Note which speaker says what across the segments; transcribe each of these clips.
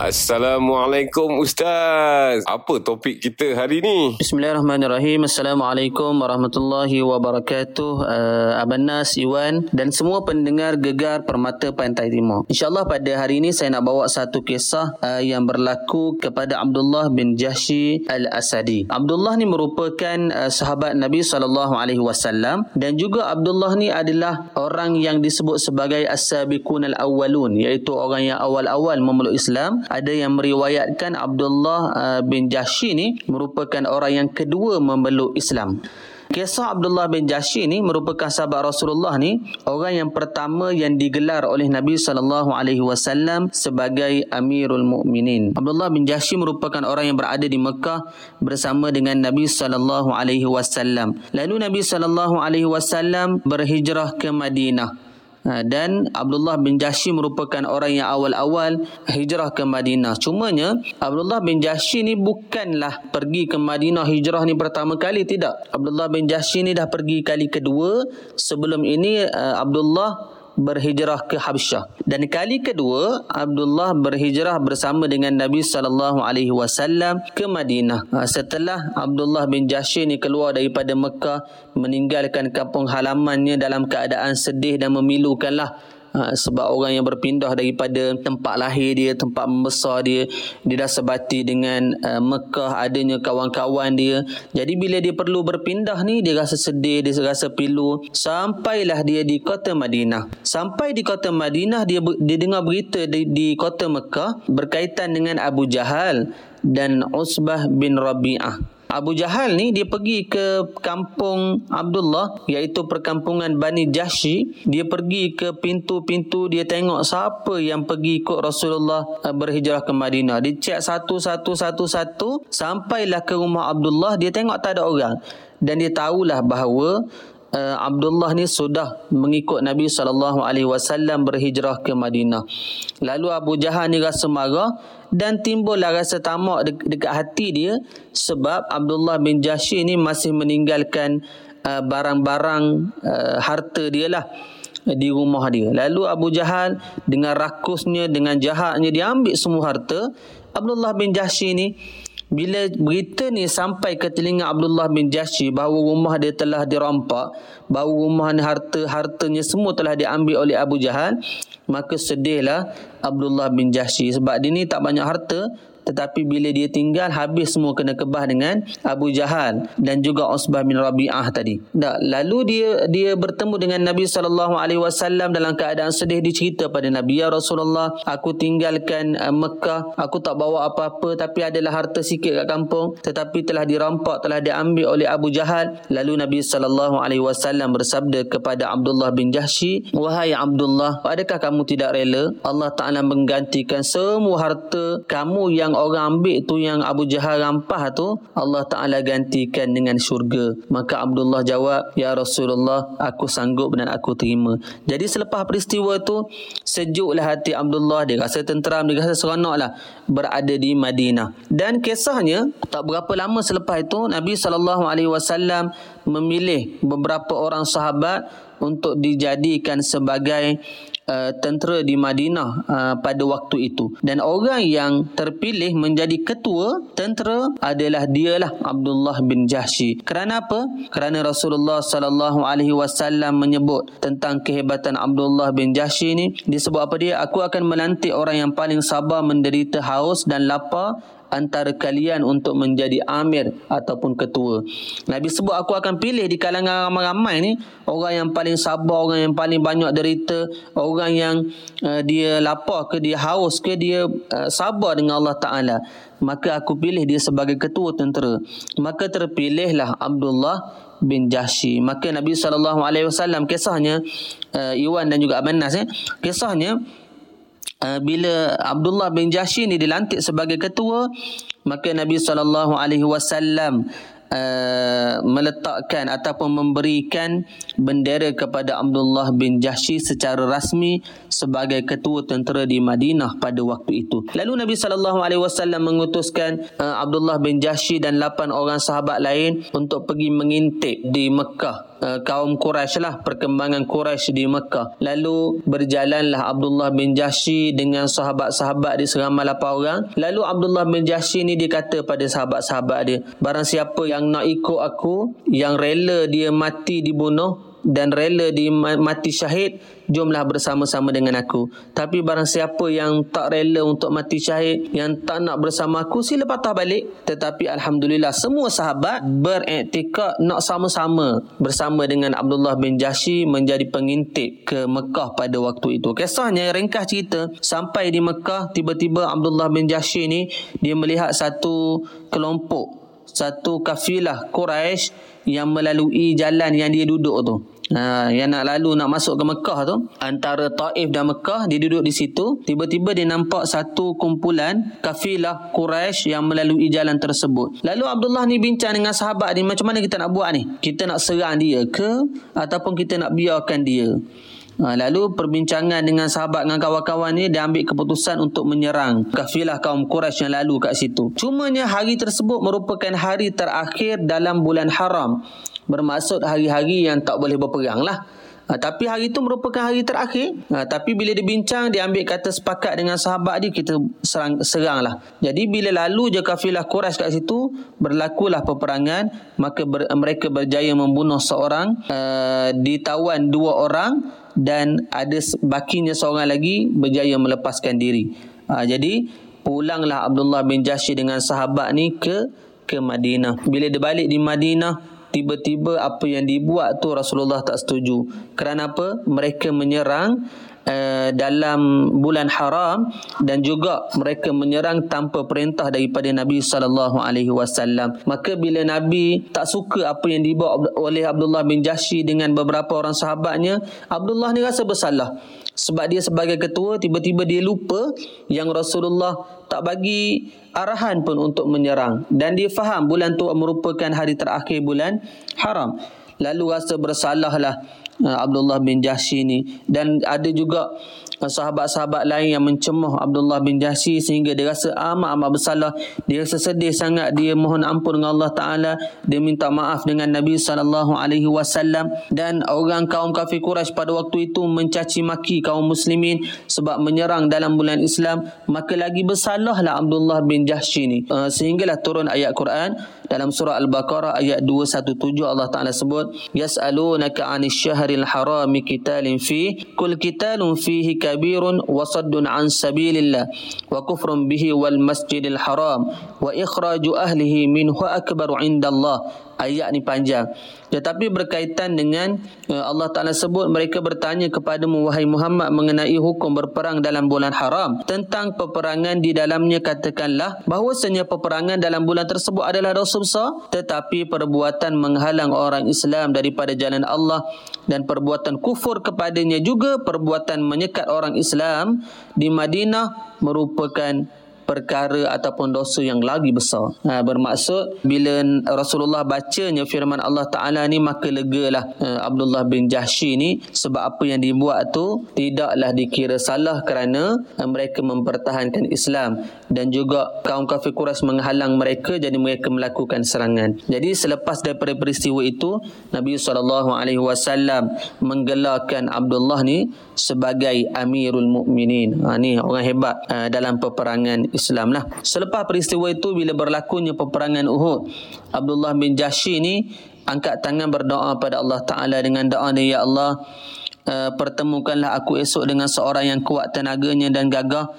Speaker 1: Assalamualaikum Ustaz. Apa topik kita hari ni?
Speaker 2: Bismillahirrahmanirrahim. Assalamualaikum warahmatullahi wabarakatuh. Uh, Abang Nas, Iwan dan semua pendengar Gegar Permata Pantai Timur. InsyaAllah pada hari ini saya nak bawa satu kisah uh, yang berlaku kepada Abdullah bin Jahshi Al-Asadi. Abdullah ni merupakan uh, sahabat Nabi SAW dan juga Abdullah ni adalah orang yang disebut sebagai As-Sabiqun Al-Awwalun iaitu orang yang awal-awal memeluk Islam ada yang meriwayatkan Abdullah uh, bin Jashi ni merupakan orang yang kedua memeluk Islam. Kisah Abdullah bin Jashi ni merupakan sahabat Rasulullah ni orang yang pertama yang digelar oleh Nabi sallallahu alaihi wasallam sebagai Amirul Mukminin. Abdullah bin Jashi merupakan orang yang berada di Mekah bersama dengan Nabi sallallahu alaihi wasallam. Lalu Nabi sallallahu alaihi wasallam berhijrah ke Madinah. Ha, dan Abdullah bin Jahshi merupakan orang yang awal-awal hijrah ke Madinah. Cumanya Abdullah bin Jahshi ni bukanlah pergi ke Madinah hijrah ni pertama kali tidak. Abdullah bin Jahshi ni dah pergi kali kedua. Sebelum ini uh, Abdullah berhijrah ke Habsyah. Dan kali kedua, Abdullah berhijrah bersama dengan Nabi sallallahu alaihi wasallam ke Madinah. Ha, setelah Abdullah bin Jahsy ni keluar daripada Mekah meninggalkan kampung halamannya dalam keadaan sedih dan memilukanlah ha, sebab orang yang berpindah daripada tempat lahir dia, tempat membesar dia, dia dah sebati dengan uh, Mekah, adanya kawan-kawan dia. Jadi bila dia perlu berpindah ni, dia rasa sedih, dia rasa pilu. Sampailah dia di kota Madinah. Sampai di kota Madinah, dia dia dengar berita di, di kota Mekah berkaitan dengan Abu Jahal dan Usbah bin Rabi'ah. Abu Jahal ni dia pergi ke kampung Abdullah iaitu perkampungan Bani Jahshi dia pergi ke pintu-pintu dia tengok siapa yang pergi ikut Rasulullah eh, berhijrah ke Madinah. Dia cek satu-satu satu-satu sampailah ke rumah Abdullah dia tengok tak ada orang. Dan dia tahulah bahawa uh, Abdullah ni sudah mengikut Nabi sallallahu alaihi wasallam berhijrah ke Madinah. Lalu Abu Jahal ni rasa marah dan timbullah rasa tamak de- dekat hati dia sebab Abdullah bin Jahsy ni masih meninggalkan uh, barang-barang uh, harta dia lah di rumah dia. Lalu Abu Jahal dengan rakusnya, dengan jahatnya dia ambil semua harta. Abdullah bin Jahsy ni bila berita ni sampai ke telinga Abdullah bin Jashi bahawa rumah dia telah dirampak, bahawa rumah ni harta-hartanya semua telah diambil oleh Abu Jahal, maka sedihlah Abdullah bin Jashi sebab dia ni tak banyak harta tetapi bila dia tinggal habis semua kena kebah dengan Abu Jahal dan juga Usbah bin Rabi'ah tadi. Tak, lalu dia dia bertemu dengan Nabi sallallahu alaihi wasallam dalam keadaan sedih. Dicerita pada Nabi ya Rasulullah aku tinggalkan uh, Mekah. Aku tak bawa apa-apa tapi adalah harta sikit kat kampung. Tetapi telah dirampak telah diambil oleh Abu Jahal. Lalu Nabi sallallahu alaihi wasallam bersabda kepada Abdullah bin Jahshi wahai Abdullah adakah kamu tidak rela? Allah Taala menggantikan semua harta kamu yang orang ambil tu yang Abu Jahal rampah tu Allah Taala gantikan dengan syurga. Maka Abdullah jawab ya Rasulullah aku sanggup dan aku terima. Jadi selepas peristiwa tu sejuklah hati Abdullah. Dia rasa tenteram dia rasa seronoklah berada di Madinah. Dan kisahnya tak berapa lama selepas itu Nabi wasallam memilih beberapa orang sahabat untuk dijadikan sebagai uh, tentera di Madinah uh, pada waktu itu. Dan orang yang terpilih menjadi ketua tentera adalah dialah Abdullah bin Jahshi kerana apa? Kerana Rasulullah sallallahu alaihi wasallam menyebut tentang kehebatan Abdullah bin Jahshi ini disebut apa dia? Aku akan melantik orang yang paling sabar menderita haus dan lapar antara kalian untuk menjadi amir ataupun ketua. Nabi sebut aku akan pilih di kalangan ramai-ramai ni orang yang paling sabar, orang yang paling banyak derita, orang yang uh, dia lapar ke dia haus ke dia uh, sabar dengan Allah Taala. Maka aku pilih dia sebagai ketua tentera. Maka terpilihlah Abdullah bin Jahshi. Maka Nabi sallallahu alaihi wasallam kisahnya uh, Iwan dan juga Abanas eh kisahnya uh, bila Abdullah bin Jahsy ni dilantik sebagai ketua maka Nabi sallallahu alaihi wasallam uh, meletakkan ataupun memberikan bendera kepada Abdullah bin Jahsy secara rasmi sebagai ketua tentera di Madinah pada waktu itu. Lalu Nabi sallallahu alaihi wasallam mengutuskan uh, Abdullah bin Jahsy dan 8 orang sahabat lain untuk pergi mengintip di Mekah uh, kaum Quraisy lah perkembangan Quraisy di Mekah. Lalu berjalanlah Abdullah bin Jahsy dengan sahabat-sahabat dia seramai 8 orang. Lalu Abdullah bin Jahsy ni dia kata pada sahabat-sahabat dia, barang siapa yang nak ikut aku, yang rela dia mati dibunuh, dan rela di mati syahid jomlah bersama-sama dengan aku. Tapi barang siapa yang tak rela untuk mati syahid yang tak nak bersama aku sila patah balik. Tetapi alhamdulillah semua sahabat beriktikad nak sama-sama bersama dengan Abdullah bin Jashi menjadi pengintip ke Mekah pada waktu itu. Kisahnya ringkas cerita sampai di Mekah tiba-tiba Abdullah bin Jashi ni dia melihat satu kelompok satu kafilah Quraisy yang melalui jalan yang dia duduk tu. Ha, yang nak lalu nak masuk ke Mekah tu antara Taif dan Mekah dia duduk di situ. Tiba-tiba dia nampak satu kumpulan kafilah Quraisy yang melalui jalan tersebut. Lalu Abdullah ni bincang dengan sahabat ni macam mana kita nak buat ni? Kita nak serang dia ke ataupun kita nak biarkan dia lalu perbincangan dengan sahabat dengan kawan-kawan ni dia ambil keputusan untuk menyerang kafilah kaum Quraisy yang lalu kat situ. Cumanya hari tersebut merupakan hari terakhir dalam bulan haram. Bermaksud hari-hari yang tak boleh berperang lah. Ha, tapi hari itu merupakan hari terakhir. Ha, tapi bila dia bincang, dia ambil kata sepakat dengan sahabat dia, kita serang, serang lah. Jadi bila lalu je kafilah Quraisy kat situ, berlakulah peperangan, maka ber, mereka berjaya membunuh seorang, uh, ditawan dua orang, dan ada bakinya seorang lagi berjaya melepaskan diri. Ha, jadi pulanglah Abdullah bin Jashi dengan sahabat ni ke ke Madinah. Bila dia balik di Madinah, tiba-tiba apa yang dibuat tu Rasulullah tak setuju. Kerana apa? Mereka menyerang uh, dalam bulan haram dan juga mereka menyerang tanpa perintah daripada Nabi sallallahu alaihi wasallam. Maka bila Nabi tak suka apa yang dibuat oleh Abdullah bin Jahsy dengan beberapa orang sahabatnya, Abdullah ni rasa bersalah. Sebab dia sebagai ketua tiba-tiba dia lupa yang Rasulullah tak bagi arahan pun untuk menyerang dan dia faham bulan tu merupakan hari terakhir bulan haram. Lalu rasa bersalahlah Abdullah bin Jahsy ni. Dan ada juga sahabat-sahabat lain yang mencemooh Abdullah bin Jahsy sehingga dia rasa amat-amat bersalah. Dia rasa sedih sangat. Dia mohon ampun dengan Allah Taala. Dia minta maaf dengan Nabi sallallahu alaihi wasallam. Dan orang kaum kafir Quraisy pada waktu itu mencaci maki kaum muslimin sebab menyerang dalam bulan Islam. Maka lagi bersalahlah Abdullah bin Jahsy ni. Uh, sehinggalah turun ayat Quran dalam surah Al-Baqarah ayat 217 Allah Taala sebut yasalunaka 'anil syahril harami qitalin fi kul qitalun fihi kabirun كبير وصد عن سبيل الله وكفر به والمسجد الحرام وإخراج أهله منه أكبر عند الله. Ayat ni panjang. Tetapi berkaitan dengan uh, Allah Taala sebut mereka bertanya kepada wahai Muhammad mengenai hukum berperang dalam bulan haram tentang peperangan di dalamnya katakanlah bahwasanya peperangan dalam bulan tersebut adalah dosa besar tetapi perbuatan menghalang orang Islam daripada jalan Allah dan perbuatan kufur kepadanya juga perbuatan menyekat orang Islam di Madinah merupakan perkara ataupun dosa yang lagi besar. Ha, bermaksud bila Rasulullah bacanya firman Allah Ta'ala ni maka legalah uh, Abdullah bin Jahsy ni sebab apa yang dibuat tu tidaklah dikira salah kerana uh, mereka mempertahankan Islam dan juga kaum kafir Quraisy menghalang mereka jadi mereka melakukan serangan. Jadi selepas daripada peristiwa itu Nabi SAW menggelarkan Abdullah ni sebagai Amirul Mukminin. Ha, ni orang hebat uh, dalam peperangan Islam lah. Selepas peristiwa itu bila berlakunya peperangan Uhud, Abdullah bin Jahsy ni angkat tangan berdoa pada Allah Taala dengan doa dia ya Allah uh, pertemukanlah aku esok dengan seorang yang kuat tenaganya dan gagah.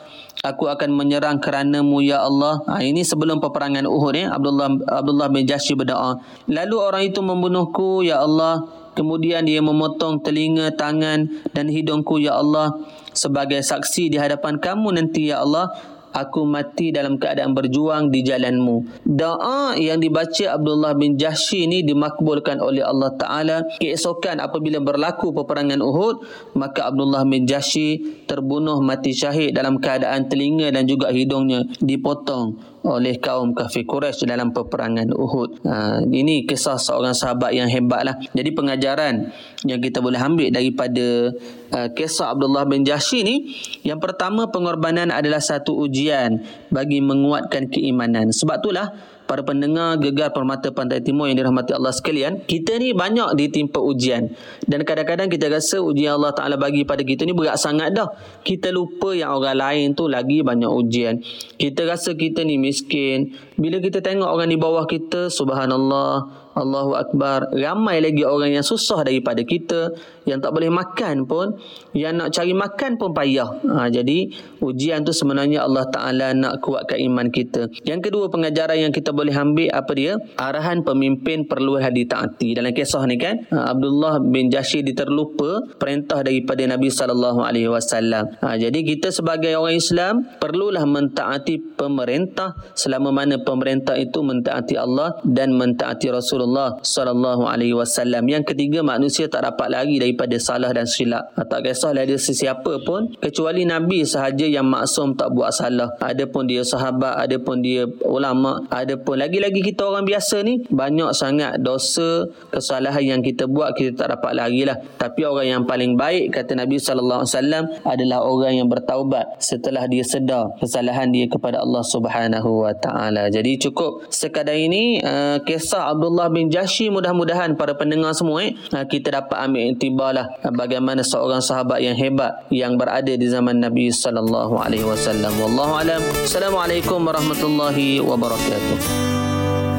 Speaker 2: Aku akan menyerang kerana-Mu ya Allah. Ha, ini sebelum peperangan Uhud ya. Abdullah Abdullah bin Jahsy berdoa. Lalu orang itu membunuhku ya Allah. Kemudian dia memotong telinga, tangan dan hidungku ya Allah sebagai saksi di hadapan kamu nanti ya Allah aku mati dalam keadaan berjuang di jalanmu. Doa yang dibaca Abdullah bin Jahsy ini dimakbulkan oleh Allah Ta'ala. Keesokan apabila berlaku peperangan Uhud, maka Abdullah bin Jahsy terbunuh mati syahid dalam keadaan telinga dan juga hidungnya dipotong oleh kaum kafir Quraisy dalam peperangan Uhud. Ha, ini kisah seorang sahabat yang hebatlah. Jadi pengajaran yang kita boleh ambil daripada uh, kisah Abdullah bin Jahsy ni, yang pertama pengorbanan adalah satu ujian bagi menguatkan keimanan. Sebab itulah para pendengar gegar permata pantai timur yang dirahmati Allah sekalian, kita ni banyak ditimpa ujian. Dan kadang-kadang kita rasa ujian Allah Taala bagi pada kita ni berat sangat dah. Kita lupa yang orang lain tu lagi banyak ujian. Kita rasa kita ni miskin. Bila kita tengok orang di bawah kita, subhanallah, Allahu Akbar. Ramai lagi orang yang susah daripada kita. Yang tak boleh makan pun. Yang nak cari makan pun payah. Ha, jadi ujian tu sebenarnya Allah Ta'ala nak kuatkan iman kita. Yang kedua pengajaran yang kita boleh ambil apa dia? Arahan pemimpin perlu ditaati. Dalam kisah ni kan. Ha, Abdullah bin Jashid diterlupa perintah daripada Nabi SAW. Ha, jadi kita sebagai orang Islam perlulah mentaati pemerintah selama mana pemerintah itu mentaati Allah dan mentaati Rasul Rasulullah sallallahu alaihi wasallam. Yang ketiga manusia tak dapat lari daripada salah dan silap. Ha, tak kisahlah dia sesiapa pun kecuali nabi sahaja yang maksum tak buat salah. Adapun dia sahabat, adapun dia ulama, adapun lagi-lagi kita orang biasa ni banyak sangat dosa, kesalahan yang kita buat kita tak dapat lari lah. Tapi orang yang paling baik kata Nabi sallallahu alaihi wasallam adalah orang yang bertaubat setelah dia sedar kesalahan dia kepada Allah Subhanahu wa taala. Jadi cukup sekadar ini uh, kisah Abdullah bin Jashi mudah-mudahan para pendengar semua eh, ha, kita dapat ambil intibar lah ha, bagaimana seorang sahabat yang hebat yang berada di zaman Nabi sallallahu alaihi wasallam wallahu alam assalamualaikum warahmatullahi wabarakatuh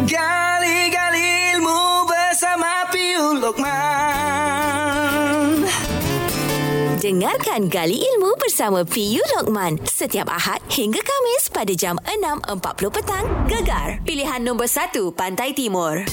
Speaker 2: gali-gali ilmu bersama Piul
Speaker 3: Lokman Dengarkan Gali Ilmu bersama PU Lokman setiap Ahad hingga Kamis pada jam 6.40 petang. Gegar, pilihan nombor 1 Pantai Timur.